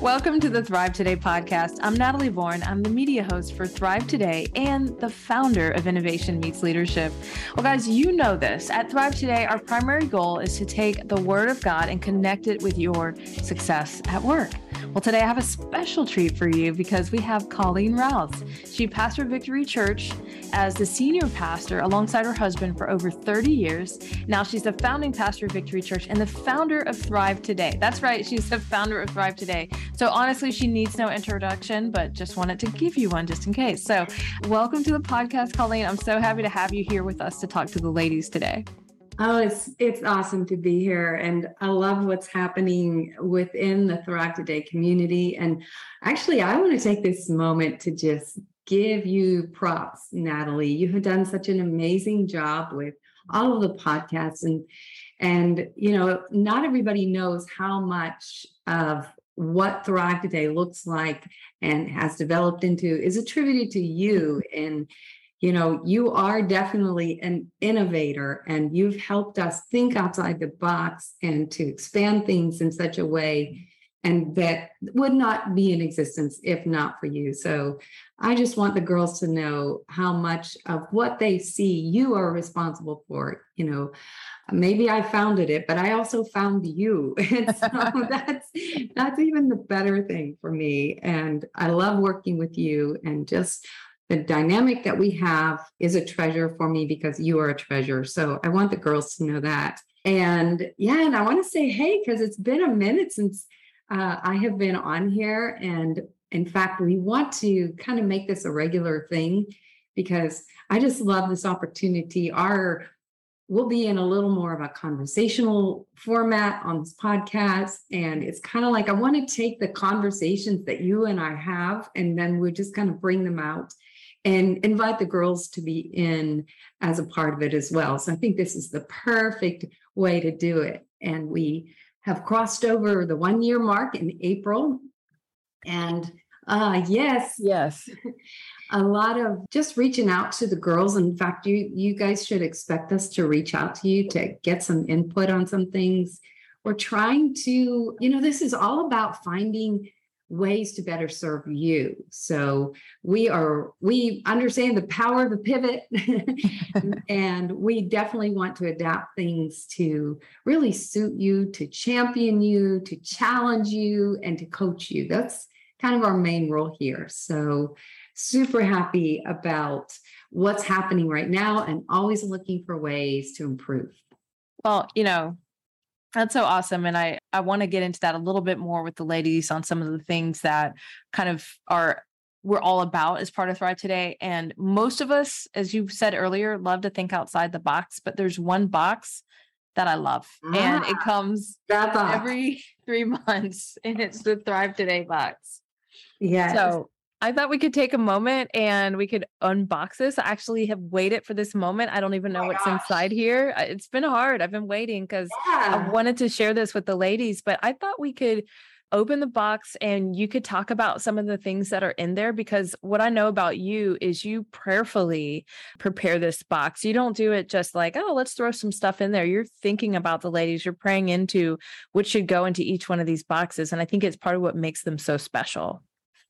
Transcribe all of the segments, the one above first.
Welcome to the Thrive Today podcast. I'm Natalie Bourne. I'm the media host for Thrive Today and the founder of Innovation Meets Leadership. Well, guys, you know this. At Thrive Today, our primary goal is to take the Word of God and connect it with your success at work. Well, today I have a special treat for you because we have Colleen Rouse. She pastored Victory Church as the senior pastor alongside her husband for over 30 years. Now she's the founding pastor of Victory Church and the founder of Thrive Today. That's right, she's the founder of Thrive Today. So honestly, she needs no introduction, but just wanted to give you one just in case. So, welcome to the podcast, Colleen. I'm so happy to have you here with us to talk to the ladies today. Oh, it's it's awesome to be here, and I love what's happening within the Thrive Today community. And actually, I want to take this moment to just give you props, Natalie. You have done such an amazing job with all of the podcasts, and and you know, not everybody knows how much of what Thrive Today looks like and has developed into is attributed to you and you know, you are definitely an innovator and you've helped us think outside the box and to expand things in such a way and that would not be in existence if not for you. So I just want the girls to know how much of what they see you are responsible for. You know, maybe I founded it, but I also found you. And so that's that's even the better thing for me. And I love working with you and just the dynamic that we have is a treasure for me because you are a treasure. So I want the girls to know that. And yeah, and I want to say, hey, because it's been a minute since uh, I have been on here. And in fact, we want to kind of make this a regular thing because I just love this opportunity. Our we'll be in a little more of a conversational format on this podcast. And it's kind of like I want to take the conversations that you and I have, and then we just kind of bring them out and invite the girls to be in as a part of it as well. So I think this is the perfect way to do it. And we have crossed over the one year mark in April. And uh, yes, yes, a lot of just reaching out to the girls. In fact, you you guys should expect us to reach out to you to get some input on some things. We're trying to, you know, this is all about finding ways to better serve you. So we are we understand the power of the pivot and we definitely want to adapt things to really suit you, to champion you, to challenge you and to coach you. That's kind of our main role here. So super happy about what's happening right now and always looking for ways to improve. Well, you know, that's so awesome. And I, I want to get into that a little bit more with the ladies on some of the things that kind of are we're all about as part of Thrive Today. And most of us, as you said earlier, love to think outside the box, but there's one box that I love. Ah, and it ah, comes every three months. And it's the Thrive Today box. Yeah. So I thought we could take a moment and we could unbox this. I actually have waited for this moment. I don't even oh know oh what's gosh. inside here. It's been hard. I've been waiting because yeah. I wanted to share this with the ladies, but I thought we could open the box and you could talk about some of the things that are in there because what I know about you is you prayerfully prepare this box. You don't do it just like, oh, let's throw some stuff in there. You're thinking about the ladies, you're praying into what should go into each one of these boxes. And I think it's part of what makes them so special.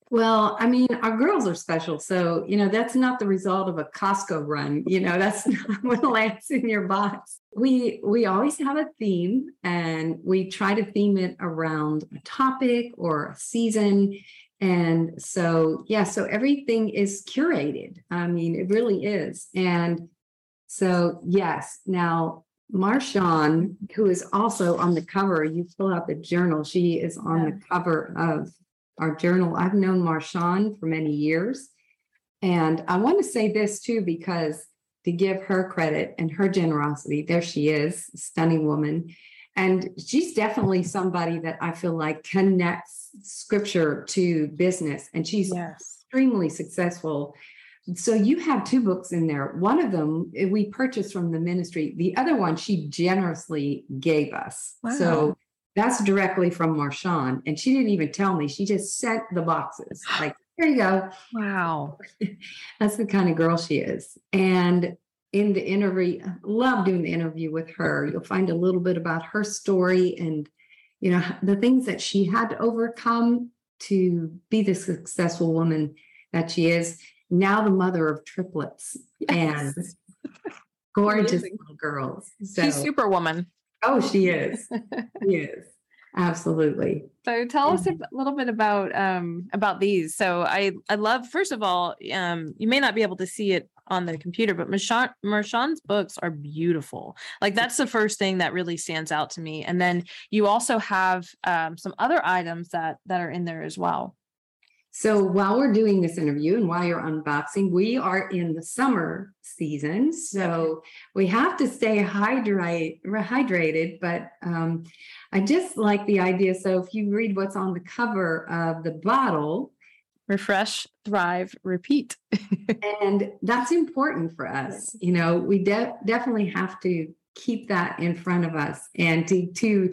Well, I mean, our girls are special. So, you know, that's not the result of a Costco run. You know, that's not what lands in your box. We we always have a theme and we try to theme it around a topic or a season. And so, yeah, so everything is curated. I mean, it really is. And so, yes, now Marshawn, who is also on the cover, you pull out the journal, she is on yeah. the cover of our journal. I've known Marshawn for many years. And I want to say this too, because to give her credit and her generosity, there she is, stunning woman. And she's definitely somebody that I feel like connects scripture to business. And she's yes. extremely successful. So you have two books in there. One of them eh, we purchased from the ministry. The other one she generously gave us. Wow. So that's directly from Marshawn. And she didn't even tell me. She just sent the boxes. Like, here you go. Wow. That's the kind of girl she is. And in the interview, love doing the interview with her. You'll find a little bit about her story and, you know, the things that she had to overcome to be the successful woman that she is. Now the mother of triplets and gorgeous little girls. So, She's superwoman. Oh, she is. she is. Absolutely. So tell us a little bit about um about these. So I I love first of all, um you may not be able to see it on the computer, but Marshawn Marshawn's books are beautiful. Like that's the first thing that really stands out to me. And then you also have um, some other items that that are in there as well. So while we're doing this interview and while you're unboxing, we are in the summer season. So we have to stay hydrate, hydrated. But um, I just like the idea. So if you read what's on the cover of the bottle, refresh, thrive, repeat. and that's important for us. You know, we de- definitely have to keep that in front of us and to, to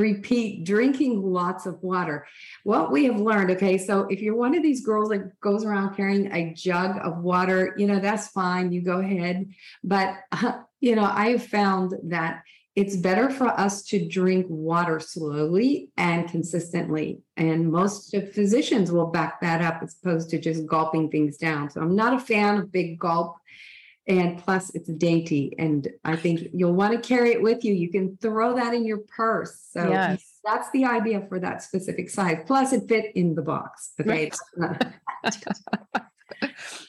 repeat drinking lots of water. What we have learned, okay, so if you're one of these girls that goes around carrying a jug of water, you know, that's fine, you go ahead. But, uh, you know, I've found that it's better for us to drink water slowly and consistently. And most physicians will back that up as opposed to just gulping things down. So I'm not a fan of big gulp and plus it's dainty and i think you'll want to carry it with you. You can throw that in your purse. So yes. that's the idea for that specific size. Plus it fit in the box okay?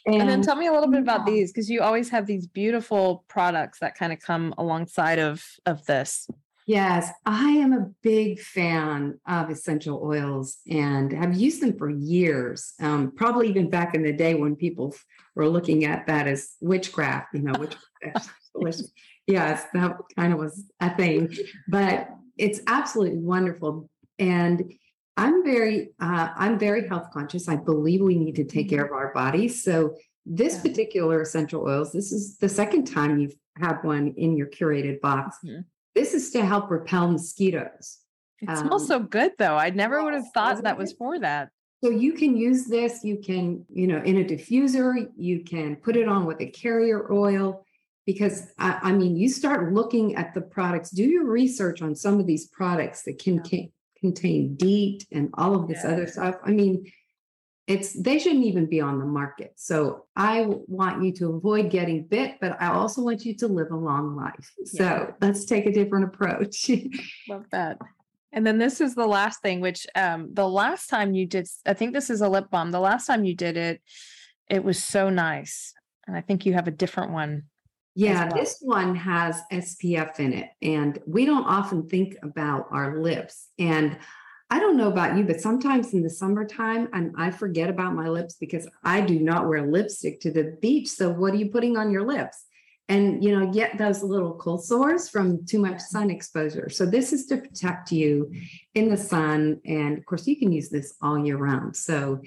And, and, then tell me a little bit about these because you always have these beautiful products that kind of come alongside of of this. Yes, I am a big fan of essential oils and have used them for years. Um, probably even back in the day when people were looking at that as witchcraft, you know, witchcraft. yes, that kind of was a thing. But it's absolutely wonderful. And I'm very, uh, I'm very health conscious. I believe we need to take care mm-hmm. of our bodies. So this yeah. particular essential oils, this is the second time you've had one in your curated box. Mm-hmm. This is to help repel mosquitoes. It um, smells so good though. I never would have thought that was for that. So you can use this, you can, you know, in a diffuser, you can put it on with a carrier oil because I, I mean, you start looking at the products, do your research on some of these products that can, can contain DEET and all of this yeah. other stuff. I mean, it's they shouldn't even be on the market. So I want you to avoid getting bit, but I also want you to live a long life. So yeah. let's take a different approach. Love that. And then this is the last thing, which um the last time you did, I think this is a lip balm. The last time you did it, it was so nice. And I think you have a different one. Yeah, well. this one has SPF in it. And we don't often think about our lips. And I don't know about you, but sometimes in the summertime, and I forget about my lips because I do not wear lipstick to the beach. So what are you putting on your lips? And you know, get those little cold sores from too much sun exposure. So this is to protect you in the sun. And of course, you can use this all year round. So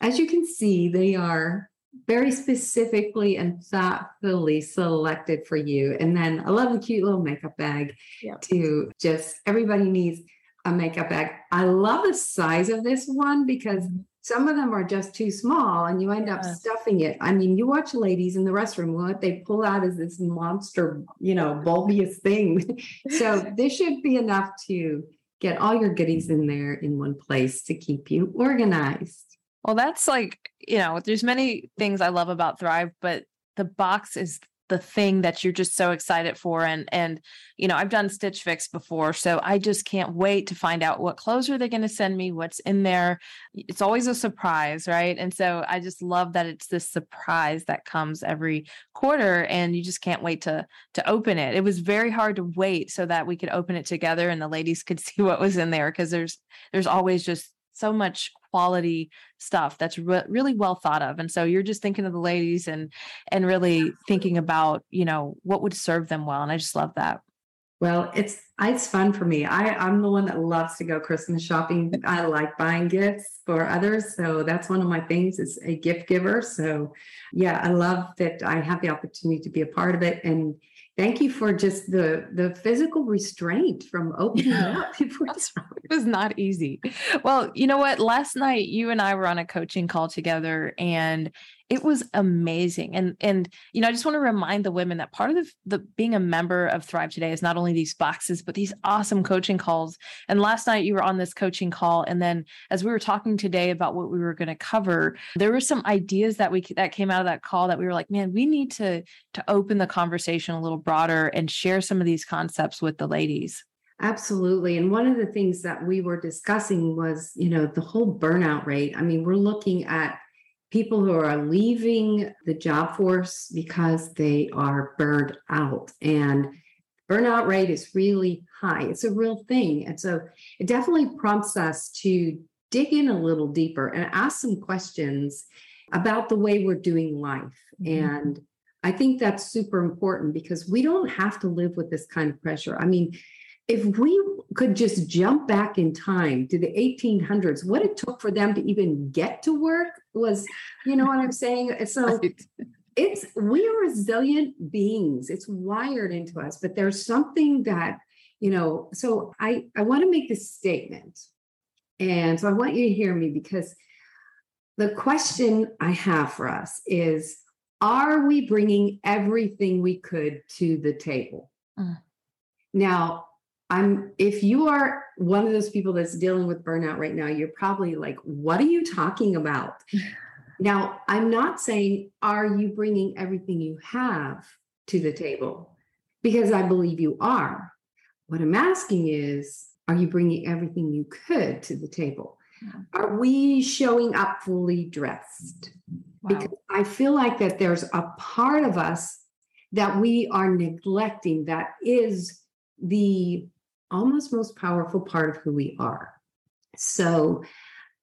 as you can see, they are very specifically and thoughtfully selected for you. And then I love the cute little makeup bag yep. to just everybody needs a makeup bag. I love the size of this one because mm-hmm. Some of them are just too small and you end up stuffing it. I mean, you watch ladies in the restroom, what they pull out is this monster, you know, bulbous thing. so this should be enough to get all your goodies in there in one place to keep you organized. Well, that's like, you know, there's many things I love about Thrive, but the box is the thing that you're just so excited for and and you know i've done stitch fix before so i just can't wait to find out what clothes are they going to send me what's in there. It's always a surprise right? And so i just love that it's this surprise that comes every quarter and you just can't wait to to open it. It was very hard to wait so that we could open it together and the ladies could see what was in there because there's there's always just so much quality stuff that's re- really well thought of and so you're just thinking of the ladies and and really thinking about you know what would serve them well and i just love that. Well it's it's fun for me. I i'm the one that loves to go christmas shopping. I like buying gifts for others so that's one of my things is a gift giver so yeah i love that i have the opportunity to be a part of it and thank you for just the the physical restraint from opening yeah. up before it was not easy well you know what last night you and i were on a coaching call together and it was amazing and and you know i just want to remind the women that part of the, the being a member of thrive today is not only these boxes but these awesome coaching calls and last night you were on this coaching call and then as we were talking today about what we were going to cover there were some ideas that we that came out of that call that we were like man we need to to open the conversation a little broader and share some of these concepts with the ladies Absolutely. And one of the things that we were discussing was, you know, the whole burnout rate. I mean, we're looking at people who are leaving the job force because they are burned out. And burnout rate is really high. It's a real thing. And so it definitely prompts us to dig in a little deeper and ask some questions about the way we're doing life. Mm-hmm. and i think that's super important because we don't have to live with this kind of pressure. I mean if we could just jump back in time to the 1800s, what it took for them to even get to work was, you know what I'm saying? So right. it's we are resilient beings. It's wired into us, but there's something that, you know, so I I want to make this statement. And so I want you to hear me because the question I have for us is are we bringing everything we could to the table? Uh. Now, I'm if you are one of those people that's dealing with burnout right now, you're probably like, what are you talking about? now, I'm not saying, are you bringing everything you have to the table? Because I believe you are. What I'm asking is, are you bringing everything you could to the table? Are we showing up fully dressed? Wow. Because I feel like that there's a part of us that we are neglecting that is the almost most powerful part of who we are. So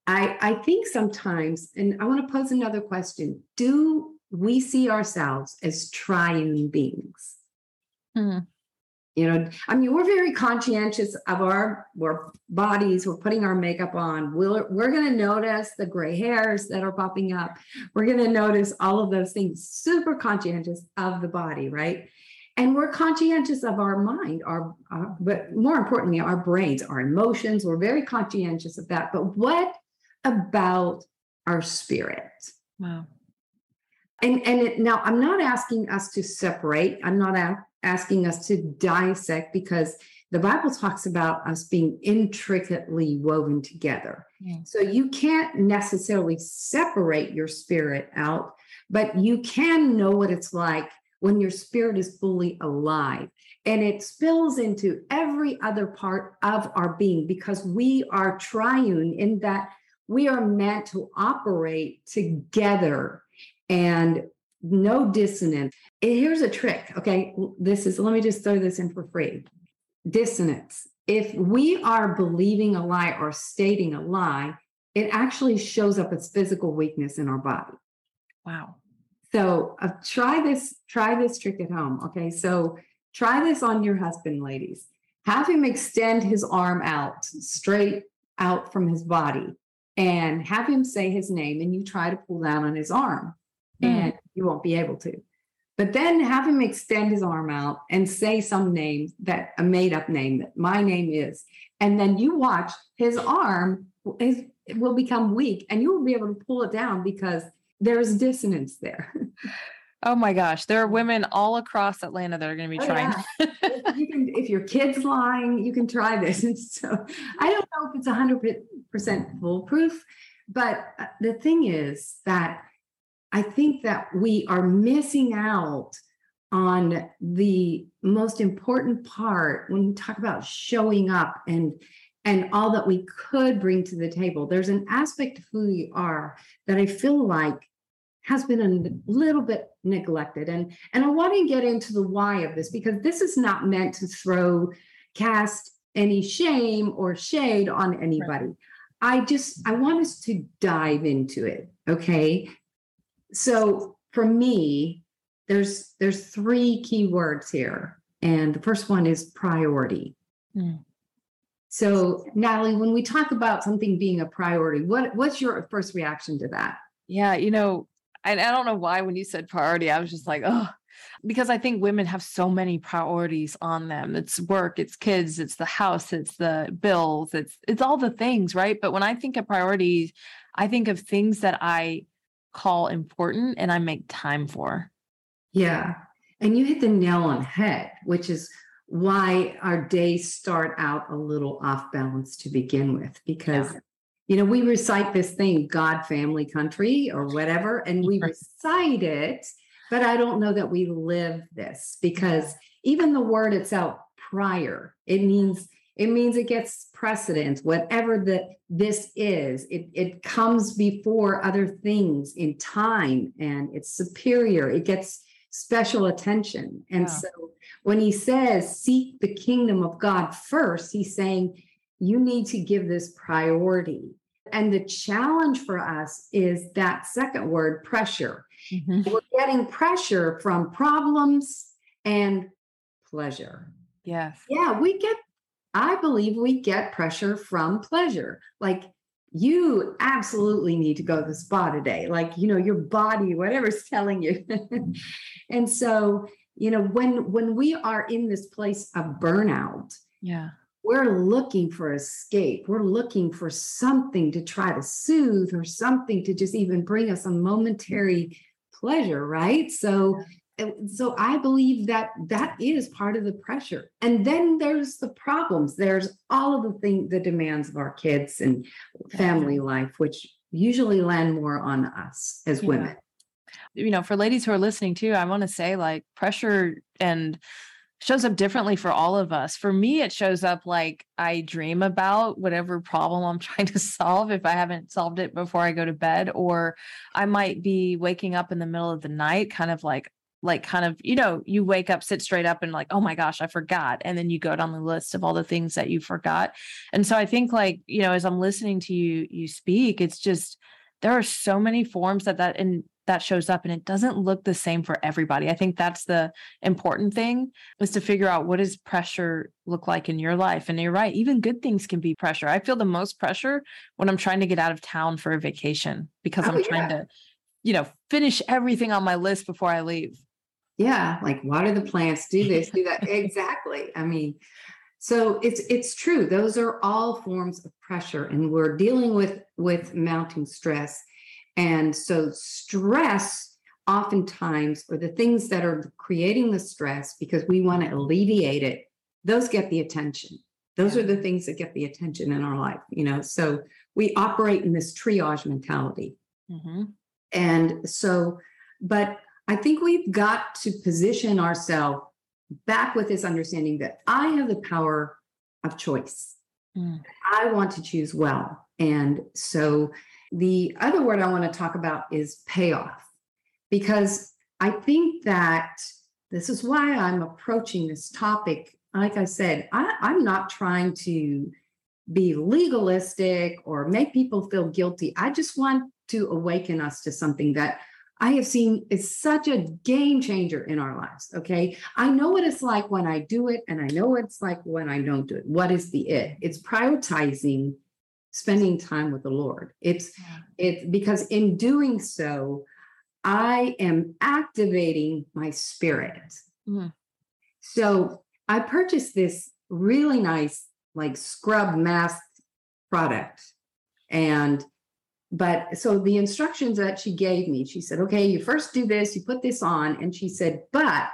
I, I think sometimes, and I want to pose another question do we see ourselves as triune beings? Hmm. You know, I mean, we're very conscientious of our, our bodies. We're putting our makeup on. We're, we're going to notice the gray hairs that are popping up. We're going to notice all of those things, super conscientious of the body, right? And we're conscientious of our mind our, our, but more importantly our brains our emotions we're very conscientious of that. But what about our spirit wow. And and it, now i'm not asking us to separate i'm not a, asking us to dissect because the bible talks about us being intricately woven together. Yeah. so you can't necessarily separate your spirit out but you can know what it's like when your spirit is fully alive. And it spills into every other part of our being because we are triune in that we are meant to operate together and no dissonance. Here's a trick. Okay. This is, let me just throw this in for free. Dissonance. If we are believing a lie or stating a lie, it actually shows up as physical weakness in our body. Wow. So uh, try this, try this trick at home. Okay. So try this on your husband, ladies. Have him extend his arm out straight out from his body and have him say his name and you try to pull down on his arm mm. and you won't be able to. But then have him extend his arm out and say some name that a made up name that my name is. And then you watch his arm is, will become weak and you will be able to pull it down because there's dissonance there. Oh my gosh, there are women all across Atlanta that are going to be oh, trying. Yeah. if, you can, if your kid's lying, you can try this. And so I don't know if it's 100% foolproof, but uh, the thing is that I think that we are missing out on the most important part when we talk about showing up and and all that we could bring to the table. There's an aspect of who we are that I feel like has been a little bit neglected. And and i want to get into the why of this because this is not meant to throw cast any shame or shade on anybody. Right. i just i want us to dive into it okay? So for me there's there's three key words here and the first one is priority. Mm. so natalie when we talk about something being a priority what what's your first reaction to that? Yeah you know and I don't know why when you said priority, I was just like, oh, because I think women have so many priorities on them. It's work, it's kids, it's the house, it's the bills, it's it's all the things, right? But when I think of priorities, I think of things that I call important and I make time for. Yeah. And you hit the nail on the head, which is why our days start out a little off balance to begin with, because, yeah. You know, we recite this thing, God, family, country, or whatever, and we recite it, but I don't know that we live this because even the word itself, prior, it means it means it gets precedence whatever that this is it, it comes before other things in time and it's superior it gets special attention and yeah. so when he says seek the kingdom of god first he's saying you need to give this priority and the challenge for us is that second word pressure mm-hmm. we're getting pressure from problems and pleasure yes yeah we get I believe we get pressure from pleasure. Like you absolutely need to go to the spa today. Like, you know, your body, whatever's telling you. and so, you know, when when we are in this place of burnout, yeah, we're looking for escape. We're looking for something to try to soothe or something to just even bring us a momentary pleasure, right? So so i believe that that is part of the pressure and then there's the problems there's all of the thing the demands of our kids and family life which usually land more on us as yeah. women you know for ladies who are listening too i want to say like pressure and shows up differently for all of us. For me, it shows up like I dream about whatever problem I'm trying to solve if I haven't solved it before I go to bed, or I might be waking up in the middle of the night, kind of like, like kind of you know you wake up sit straight up and like oh my gosh i forgot and then you go down the list of all the things that you forgot and so i think like you know as i'm listening to you you speak it's just there are so many forms that that and that shows up and it doesn't look the same for everybody. I think that's the important thing is to figure out what does pressure look like in your life. And you're right even good things can be pressure. I feel the most pressure when i'm trying to get out of town for a vacation because oh, i'm yeah. trying to you know finish everything on my list before i leave. Yeah like water the plants? Do this do that. Exactly. I mean so it's it's true. Those are all forms of pressure and we're dealing with with mounting stress and so stress oftentimes or the things that are creating the stress because we want to alleviate it those get the attention those are the things that get the attention in our life you know so we operate in this triage mentality mm-hmm. and so but I think we've got to position ourselves back with this understanding that I have the power of choice. Mm. I want to choose well. And so the other word I want to talk about is payoff, because I think that this is why I'm approaching this topic. Like I said, I, I'm not trying to be legalistic or make people feel guilty. I just want to awaken us to something that I have seen is such a game changer in our lives. Okay. I know what it's like when I do it, and I know what it's like when I don't do it. What is the it? It's prioritizing spending time with the Lord. It's it's because in doing so, I am activating my spirit. Mm. So I purchased this really nice, like scrub mask product. And but so the instructions that she gave me, she said, okay, you first do this, you put this on. And she said, but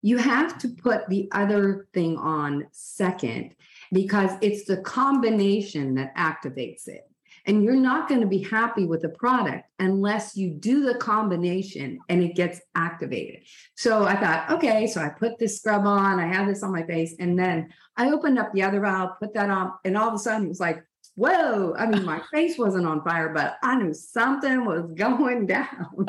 you have to put the other thing on second because it's the combination that activates it. And you're not going to be happy with the product unless you do the combination and it gets activated. So I thought, okay, so I put this scrub on, I have this on my face, and then I opened up the other valve, put that on, and all of a sudden it was like, whoa. I mean, my face wasn't on fire, but I knew something was going down.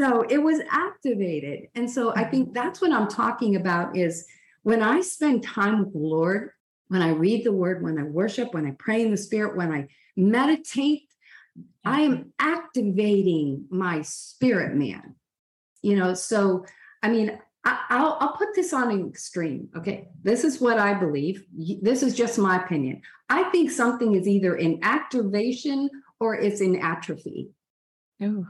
so it was activated. And so I mm-hmm. think that's what I'm talking about is when I spend time with the Lord, when I read the word, when I worship, when I pray in the spirit, when I meditate, I am mm-hmm. activating my spirit man. You know, so I mean, I, will I'll put this on an extreme. Okay. This is what I believe. This is just my opinion. I think something is either in activation or it's in atrophy. Ooh.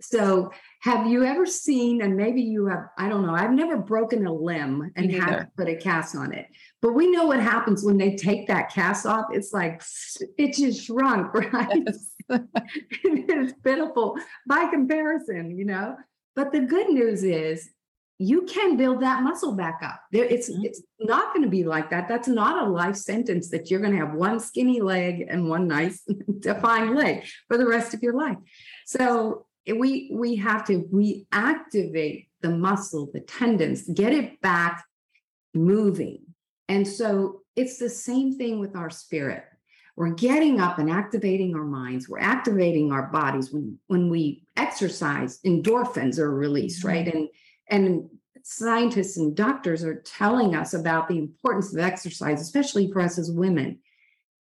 So, have you ever seen, and maybe you have, I don't know, I've never broken a limb and had to put a cast on it. But we know what happens when they take that cast off. It's like it just shrunk, right? Yes. it's pitiful by comparison, you know. But the good news is you can build that muscle back up. There, it's mm-hmm. it's not going to be like that. That's not a life sentence that you're going to have one skinny leg and one nice defined leg for the rest of your life. So we we have to reactivate the muscle, the tendons, get it back moving. And so it's the same thing with our spirit. We're getting up and activating our minds. We're activating our bodies. When when we exercise, endorphins are released, right? Mm-hmm. And and scientists and doctors are telling us about the importance of exercise, especially for us as women.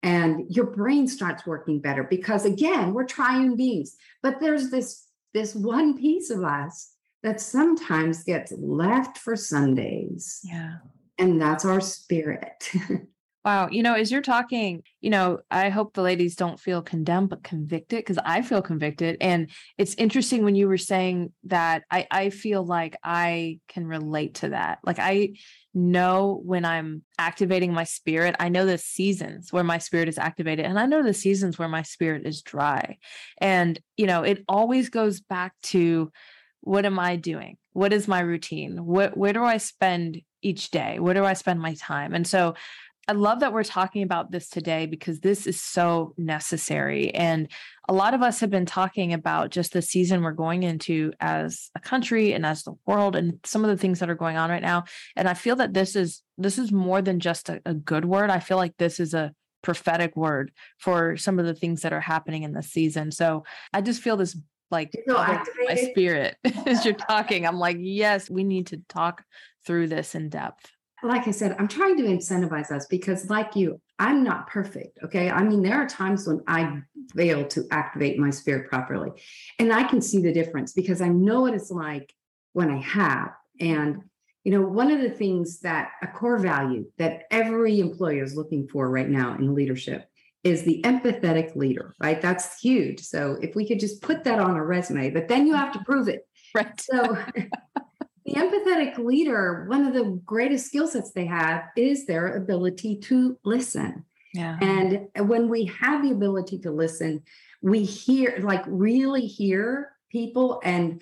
And your brain starts working better because again, we're triune beings. But there's this this one piece of us that sometimes gets left for Sundays. Yeah. And that's our spirit. Wow. You know, as you're talking, you know, I hope the ladies don't feel condemned, but convicted because I feel convicted. And it's interesting when you were saying that I, I feel like I can relate to that. Like I know when I'm activating my spirit, I know the seasons where my spirit is activated, and I know the seasons where my spirit is dry. And, you know, it always goes back to what am I doing? What is my routine? What, where do I spend each day? Where do I spend my time? And so I love that we're talking about this today because this is so necessary. And a lot of us have been talking about just the season we're going into as a country and as the world and some of the things that are going on right now. And I feel that this is this is more than just a, a good word. I feel like this is a prophetic word for some of the things that are happening in this season. So I just feel this like my spirit as you're talking. I'm like, yes, we need to talk through this in depth like I said, I'm trying to incentivize us because, like you, I'm not perfect. Okay. I mean, there are times when I fail to activate my spirit properly. And I can see the difference because I know what it's like when I have. And, you know, one of the things that a core value that every employer is looking for right now in leadership is the empathetic leader, right? That's huge. So if we could just put that on a resume, but then you have to prove it. Right. So the empathetic leader, one of the greatest skill sets they have is their ability to listen. Yeah. And when we have the ability to listen, we hear, like, really hear people, and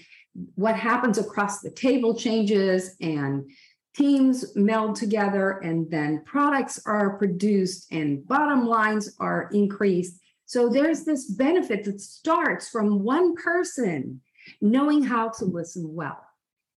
what happens across the table changes, and teams meld together, and then products are produced, and bottom lines are increased. So there's this benefit that starts from one person knowing how to listen well.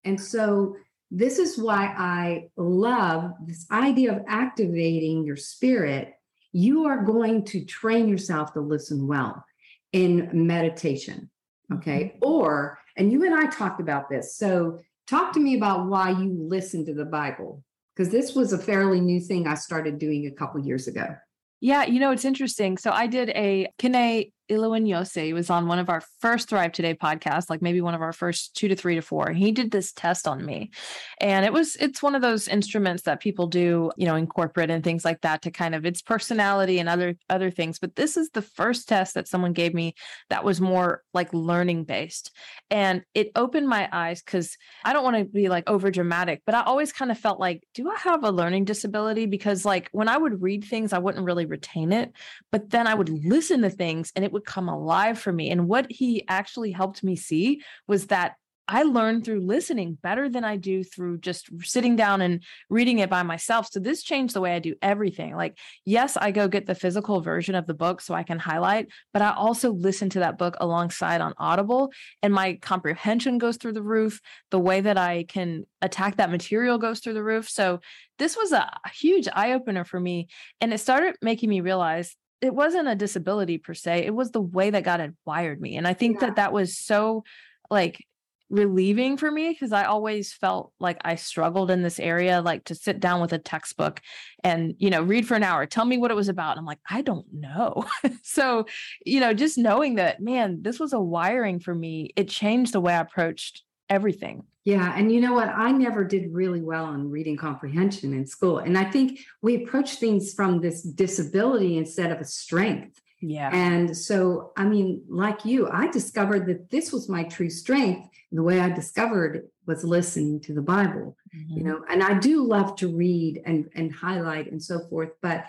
And so this is why I love this idea of activating your spirit. You are going to train yourself to listen well in meditation. Okay. Mm-hmm. Or, and you and I talked about this. So, talk to me about why you listen to the Bible, because this was a fairly new thing I started doing a couple years ago. Yeah, you know, it's interesting. So I did a Kene Iliwinyose was on one of our first Thrive Today podcasts, like maybe one of our first two to three to four. He did this test on me. And it was, it's one of those instruments that people do, you know, in corporate and things like that to kind of its personality and other other things. But this is the first test that someone gave me that was more like learning based. And it opened my eyes because I don't want to be like over dramatic, but I always kind of felt like, do I have a learning disability? Because like when I would read things, I wouldn't really retain it. But then I would listen to things and it would come alive for me. And what he actually helped me see was that I learn through listening better than I do through just sitting down and reading it by myself. So this changed the way I do everything. Like, yes, I go get the physical version of the book so I can highlight, but I also listen to that book alongside on Audible and my comprehension goes through the roof. The way that I can attack that material goes through the roof. So this was a huge eye opener for me. And it started making me realize it wasn't a disability per se it was the way that god had wired me and i think yeah. that that was so like relieving for me because i always felt like i struggled in this area like to sit down with a textbook and you know read for an hour tell me what it was about and i'm like i don't know so you know just knowing that man this was a wiring for me it changed the way i approached everything yeah. And you know what? I never did really well on reading comprehension in school. And I think we approach things from this disability instead of a strength. Yeah. And so, I mean, like you, I discovered that this was my true strength. And the way I discovered was listening to the Bible, mm-hmm. you know, and I do love to read and, and highlight and so forth. But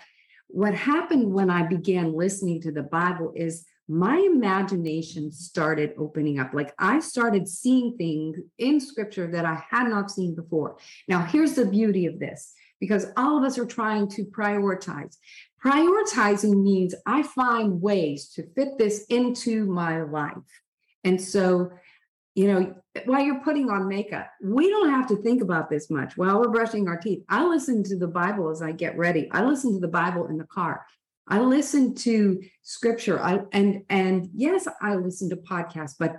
what happened when I began listening to the Bible is my imagination started opening up. Like I started seeing things in scripture that I had not seen before. Now, here's the beauty of this because all of us are trying to prioritize. Prioritizing means I find ways to fit this into my life. And so, you know, while you're putting on makeup, we don't have to think about this much while we're brushing our teeth. I listen to the Bible as I get ready. I listen to the Bible in the car. I listen to scripture. I and and yes, I listen to podcasts, but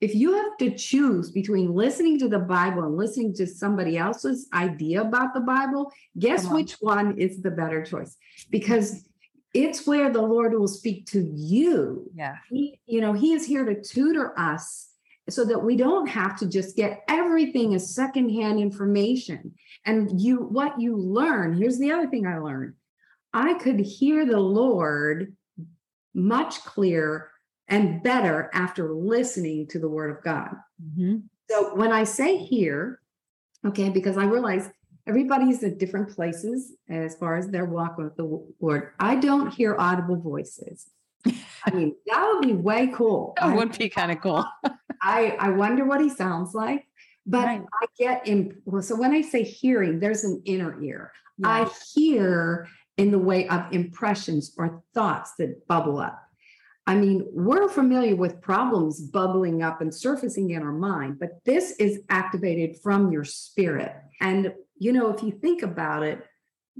if you have to choose between listening to the Bible and listening to somebody else's idea about the Bible, guess on. which one is the better choice? Because it's where the Lord will speak to you. Yeah. He, you know, He is here to tutor us so that we don't have to just get everything as secondhand information. And you, what you learn, here's the other thing I learned I could hear the Lord much clearer and better after listening to the word of God. Mm-hmm. So when I say here, okay, because I realize everybody's at different places as far as their walk with the Lord, I don't hear audible voices. I mean, that would be way cool. That would be kind of cool. I, I wonder what he sounds like. But right. I get in. Well, so when I say hearing, there's an inner ear. Yeah. I hear in the way of impressions or thoughts that bubble up. I mean, we're familiar with problems bubbling up and surfacing in our mind, but this is activated from your spirit. And, you know, if you think about it,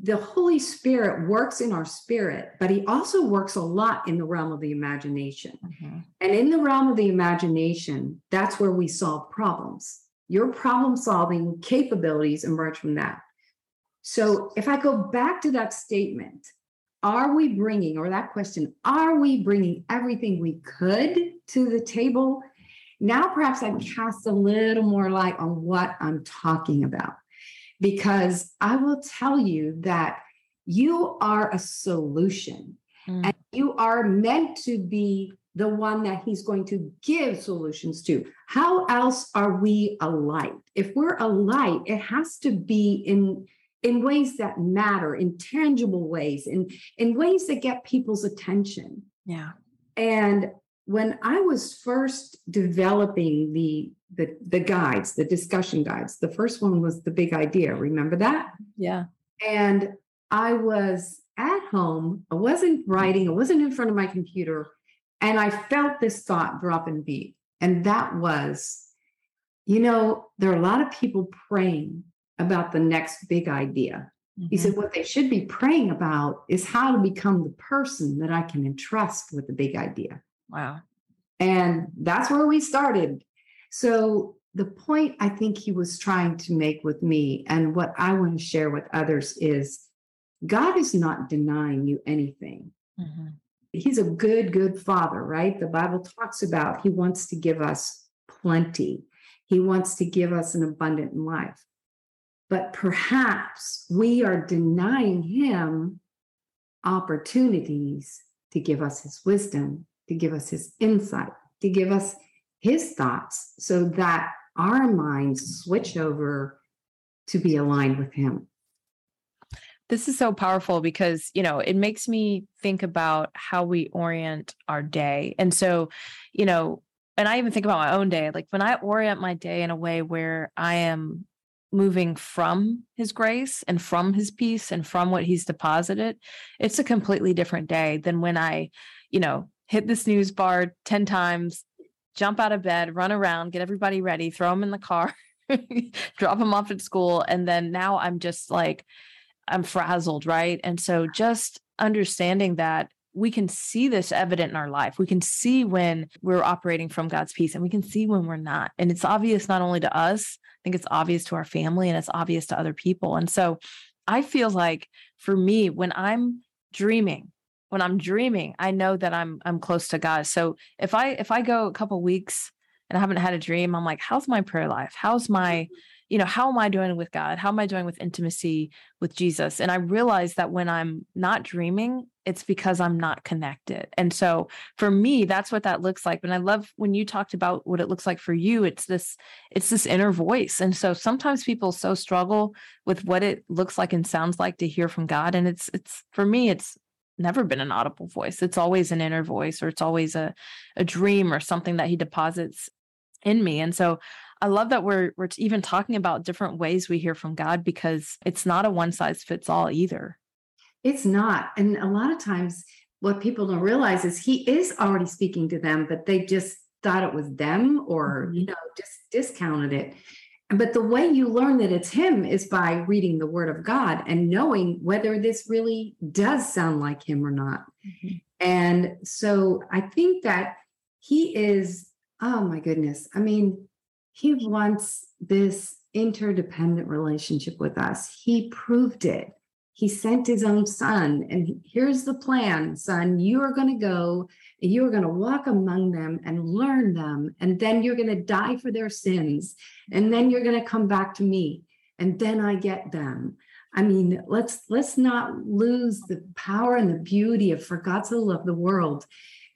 the Holy Spirit works in our spirit, but he also works a lot in the realm of the imagination. Mm-hmm. And in the realm of the imagination, that's where we solve problems. Your problem solving capabilities emerge from that. So if I go back to that statement, are we bringing, or that question, are we bringing everything we could to the table? Now, perhaps I cast a little more light on what I'm talking about, because I will tell you that you are a solution mm. and you are meant to be the one that he's going to give solutions to. How else are we a light? If we're a light, it has to be in in ways that matter, in tangible ways, in, in ways that get people's attention. Yeah. And when I was first developing the, the the guides, the discussion guides, the first one was the big idea. Remember that? Yeah. And I was at home. I wasn't writing. I wasn't in front of my computer, and I felt this thought drop and beat. And that was, you know, there are a lot of people praying about the next big idea. Mm-hmm. He said, mm-hmm. What they should be praying about is how to become the person that I can entrust with the big idea. Wow. And that's where we started. So, the point I think he was trying to make with me, and what I want to share with others, is God is not denying you anything. Mm-hmm. He's a good, good father, right? The Bible talks about he wants to give us plenty, he wants to give us an abundant life but perhaps we are denying him opportunities to give us his wisdom, to give us his insight, to give us his thoughts so that our minds switch over to be aligned with him. This is so powerful because, you know, it makes me think about how we orient our day. And so, you know, and I even think about my own day. Like when I orient my day in a way where I am moving from his grace and from his peace and from what he's deposited, it's a completely different day than when I, you know, hit the snooze bar 10 times, jump out of bed, run around, get everybody ready, throw them in the car, drop them off at school. And then now I'm just like, I'm frazzled, right? And so just understanding that we can see this evident in our life. We can see when we're operating from God's peace and we can see when we're not. And it's obvious not only to us, I think it's obvious to our family and it's obvious to other people. And so I feel like for me, when I'm dreaming, when I'm dreaming, I know that I'm I'm close to God. So if I if I go a couple weeks and I haven't had a dream, I'm like, how's my prayer life? How's my you know, how am I doing with God? How am I doing with intimacy with Jesus? And I realize that when I'm not dreaming, it's because I'm not connected. And so for me, that's what that looks like. And I love when you talked about what it looks like for you, it's this, it's this inner voice. And so sometimes people so struggle with what it looks like and sounds like to hear from God. And it's, it's for me, it's never been an audible voice. It's always an inner voice or it's always a, a dream or something that he deposits in me. And so I love that we're we're even talking about different ways we hear from God because it's not a one size fits all either. It's not. And a lot of times what people don't realize is he is already speaking to them, but they just thought it was them or, mm-hmm. you know, just discounted it. But the way you learn that it's him is by reading the word of God and knowing whether this really does sound like him or not. Mm-hmm. And so I think that he is, oh my goodness. I mean, he wants this interdependent relationship with us. He proved it. He sent his own son. And here's the plan, son. You are going to go, you are going to walk among them and learn them. And then you're going to die for their sins. And then you're going to come back to me. And then I get them. I mean, let's let's not lose the power and the beauty of for God so loved the world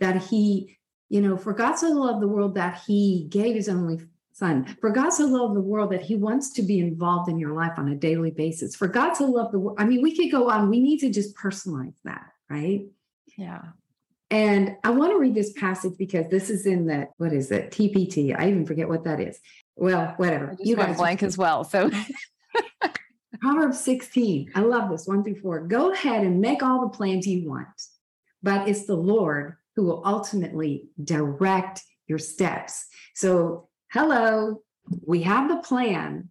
that he, you know, for God so loved the world that he gave his only son. For God so loved the world that he wants to be involved in your life on a daily basis. For God so loved the world. I mean, we could go on. We need to just personalize that, right? Yeah. And I want to read this passage because this is in the, what is it? TPT. I even forget what that is. Well, whatever. you went blank as well. So Proverbs 16. I love this one through four. Go ahead and make all the plans you want, but it's the Lord who will ultimately direct your steps. So hello, we have the plan.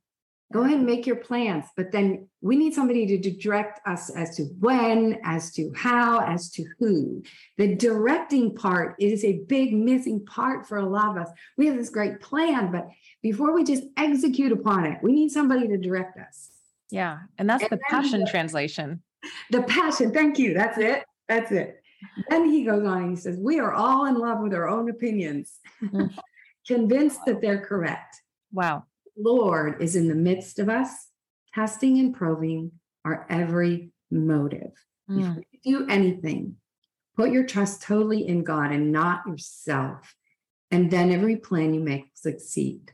Go ahead and make your plans, but then we need somebody to direct us as to when, as to how, as to who. The directing part is a big missing part for a lot of us. We have this great plan, but before we just execute upon it, we need somebody to direct us. Yeah. And that's and the passion the, translation. The passion. Thank you. That's it. That's it. Then he goes on and he says, We are all in love with our own opinions. Mm. Convinced that they're correct. Wow. Lord is in the midst of us, testing and probing our every motive. Mm. If you do anything, put your trust totally in God and not yourself. And then every plan you make will succeed.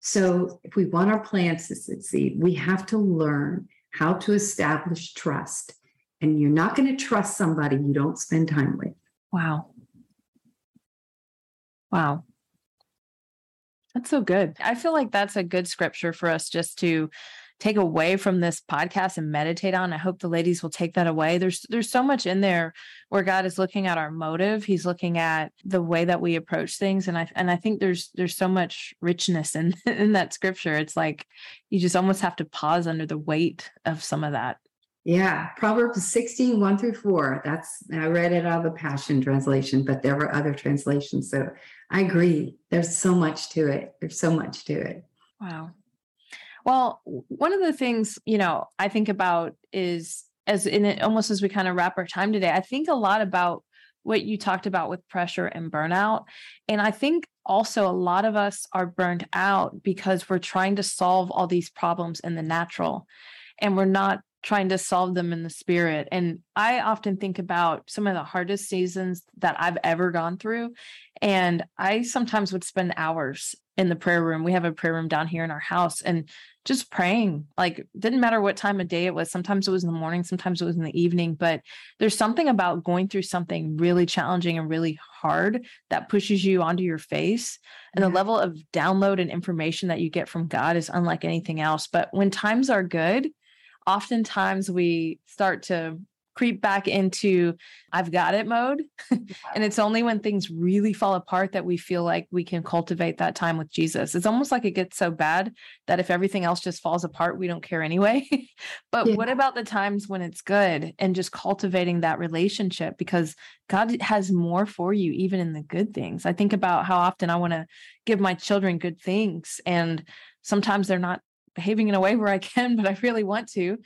So, if we want our plans to succeed, we have to learn how to establish trust. And you're not going to trust somebody you don't spend time with. Wow. Wow. That's so good. I feel like that's a good scripture for us just to take away from this podcast and meditate on. I hope the ladies will take that away. There's there's so much in there where God is looking at our motive. He's looking at the way that we approach things and I and I think there's there's so much richness in in that scripture. It's like you just almost have to pause under the weight of some of that. Yeah, Proverbs 16, 1 through 4. That's I read it out of the Passion Translation, but there were other translations. So I agree. There's so much to it. There's so much to it. Wow. Well, one of the things, you know, I think about is as in it almost as we kind of wrap our time today, I think a lot about what you talked about with pressure and burnout. And I think also a lot of us are burned out because we're trying to solve all these problems in the natural and we're not trying to solve them in the spirit. And I often think about some of the hardest seasons that I've ever gone through. And I sometimes would spend hours in the prayer room. We have a prayer room down here in our house and just praying. Like, didn't matter what time of day it was. Sometimes it was in the morning, sometimes it was in the evening. But there's something about going through something really challenging and really hard that pushes you onto your face. And yeah. the level of download and information that you get from God is unlike anything else. But when times are good, oftentimes we start to creep back into I've got it mode. and it's only when things really fall apart that we feel like we can cultivate that time with Jesus. It's almost like it gets so bad that if everything else just falls apart, we don't care anyway. but yeah. what about the times when it's good and just cultivating that relationship because God has more for you even in the good things. I think about how often I want to give my children good things and sometimes they're not behaving in a way where I can, but I really want to.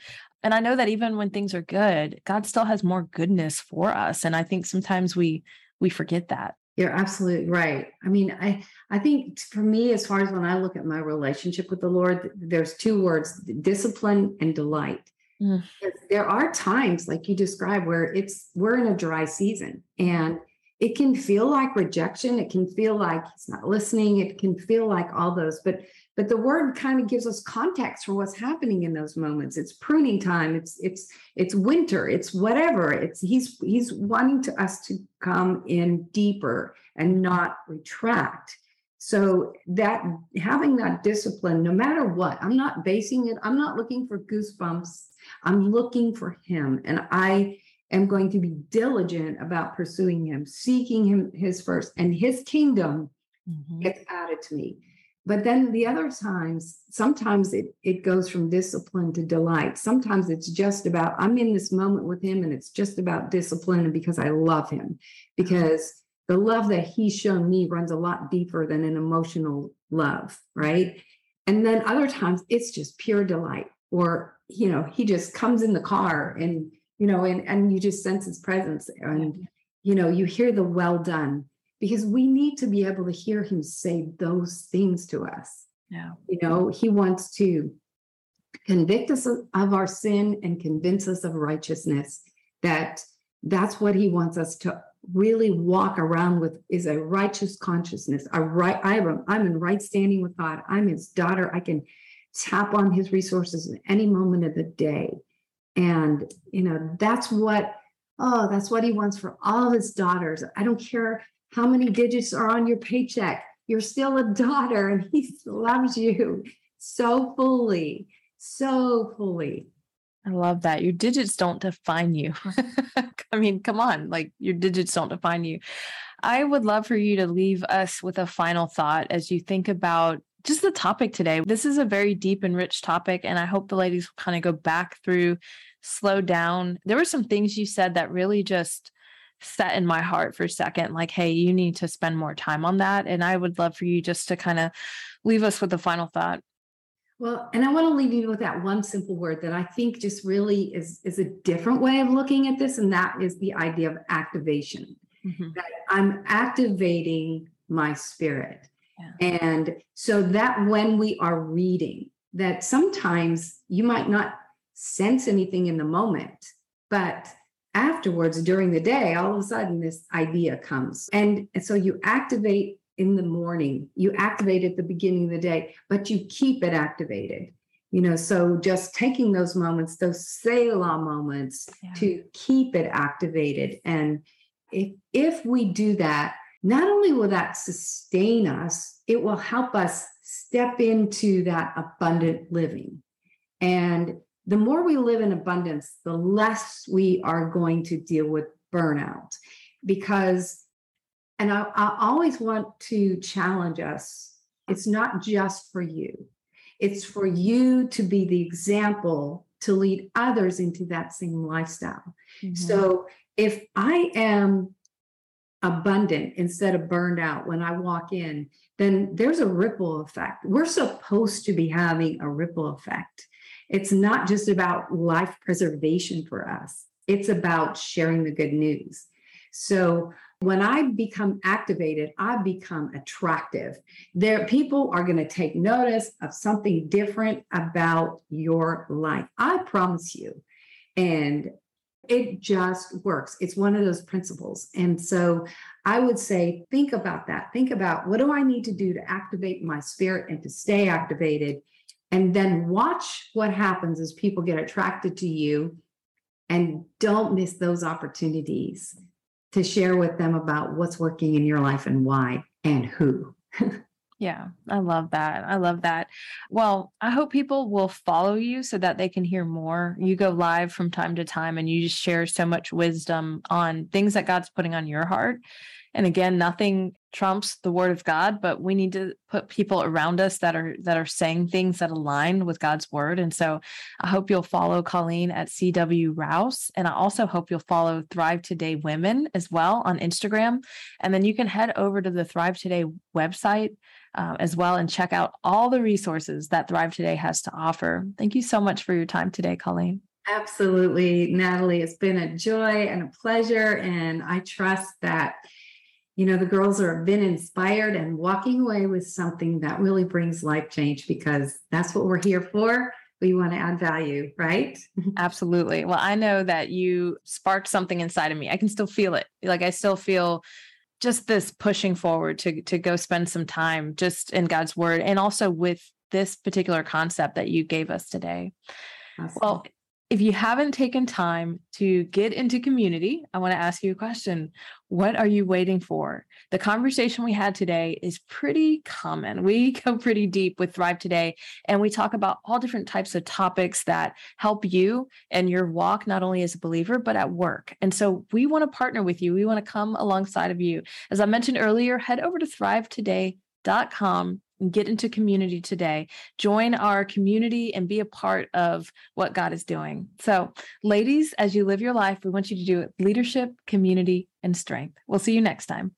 And I know that even when things are good, God still has more goodness for us. And I think sometimes we we forget that. You're absolutely right. I mean, I I think for me, as far as when I look at my relationship with the Lord, there's two words: discipline and delight. Mm. There are times, like you described, where it's we're in a dry season, and it can feel like rejection. It can feel like he's not listening. It can feel like all those, but but the word kind of gives us context for what's happening in those moments. It's pruning time. It's it's it's winter. It's whatever. It's he's he's wanting to us to come in deeper and not retract. So that having that discipline no matter what i'm not basing it i'm not looking for goosebumps. I'm looking for him. And i am going to be diligent about pursuing him seeking him his first and his kingdom mm-hmm. gets added to me but then the other times sometimes it it goes from discipline to delight. Sometimes it's just about i'm in this moment with him and it's just about discipline and because i love him. Because the love that he's shown me runs a lot deeper than an emotional love right? And then other times it's just pure delight. Or you know he just comes in the car and you know and and you just sense his presence. And you know you hear the well done because we need to be able to hear him say those things to us. Yeah. You know, he wants to convict us of, our sin and convince us of righteousness that that's what he wants us to really walk around with is a righteous consciousness. A right i'm, I'm in right standing with god. I'm his daughter. I can tap on his resources at any moment of the day. And you know that's what oh that's what he wants for all of his daughters. I don't care how many digits are on your paycheck. You're still a daughter and he loves you so fully, so fully. I love that. Your digits don't define you. I mean, come on, like your digits don't define you. I would love for you to leave us with a final thought as you think about just the topic today. This is a very deep and rich topic, and I hope the ladies will kind of go back through, slow down. There were some things you said that really just set in my heart for a second like hey you need to spend more time on that and i would love for you just to kind of leave us with a final thought well and i want to leave you with that one simple word that i think just really is is a different way of looking at this and that is the idea of activation mm-hmm. that i'm activating my spirit yeah. and so that when we are reading that sometimes you might not sense anything in the moment but afterwards during the day all of a sudden this idea comes. And, and so you activate in the morning you activate at the beginning of the day but you keep it activated. You know so just taking those moments those selah moments yeah. to keep it activated. And if if we do that not only will that sustain us it will help us step into that abundant living. And the more we live in abundance, the less we are going to deal with burnout. Because, and I, I always want to challenge us it's not just for you, it's for you to be the example to lead others into that same lifestyle. Mm-hmm. So if I am abundant instead of burned out when I walk in, then there's a ripple effect. We're supposed to be having a ripple effect. It's not just about life preservation for us, it's about sharing the good news. So when I become activated, I become attractive. There, people are going to take notice of something different about your life. I promise you. And it just works. It's one of those principles. And so I would say, think about that. Think about what do I need to do to activate my spirit and to stay activated and then watch what happens as people get attracted to you and don't miss those opportunities to share with them about what's working in your life and why and who. yeah, I love that. I love that. Well, I hope people will follow you so that they can hear more. You go live from time to time and you just share so much wisdom on things that God's putting on your heart. And again, nothing trumps the word of God, but we need to put people around us that are that are saying things that align with God's word. And so I hope you'll follow Colleen at CW Rouse. And I also hope you'll follow Thrive Today Women as well on Instagram. And then you can head over to the Thrive Today website uh, as well and check out all the resources that Thrive Today has to offer. Thank you so much for your time today, Colleen. Absolutely, Natalie. It's been a joy and a pleasure. And I trust that you know the girls are been inspired and walking away with something that really brings life change because that's what we're here for. We want to add value right? Absolutely. Well i know that you sparked something inside of me. I can still feel it. Like i still feel just this pushing forward to to go spend some time just in god's word and also with this particular concept that you gave us today. Awesome. well if you haven't taken time to get into community, I want to ask you a question. What are you waiting for? The conversation we had today is pretty common. We go pretty deep with Thrive Today, and we talk about all different types of topics that help you and your walk, not only as a believer, but at work. And so we want to partner with you. We want to come alongside of you. As I mentioned earlier, head over to thrivetoday.com get into community today. Join our community and be a part of what God is doing. So, ladies, as you live your life, we want you to do leadership, community, and strength. We'll see you next time.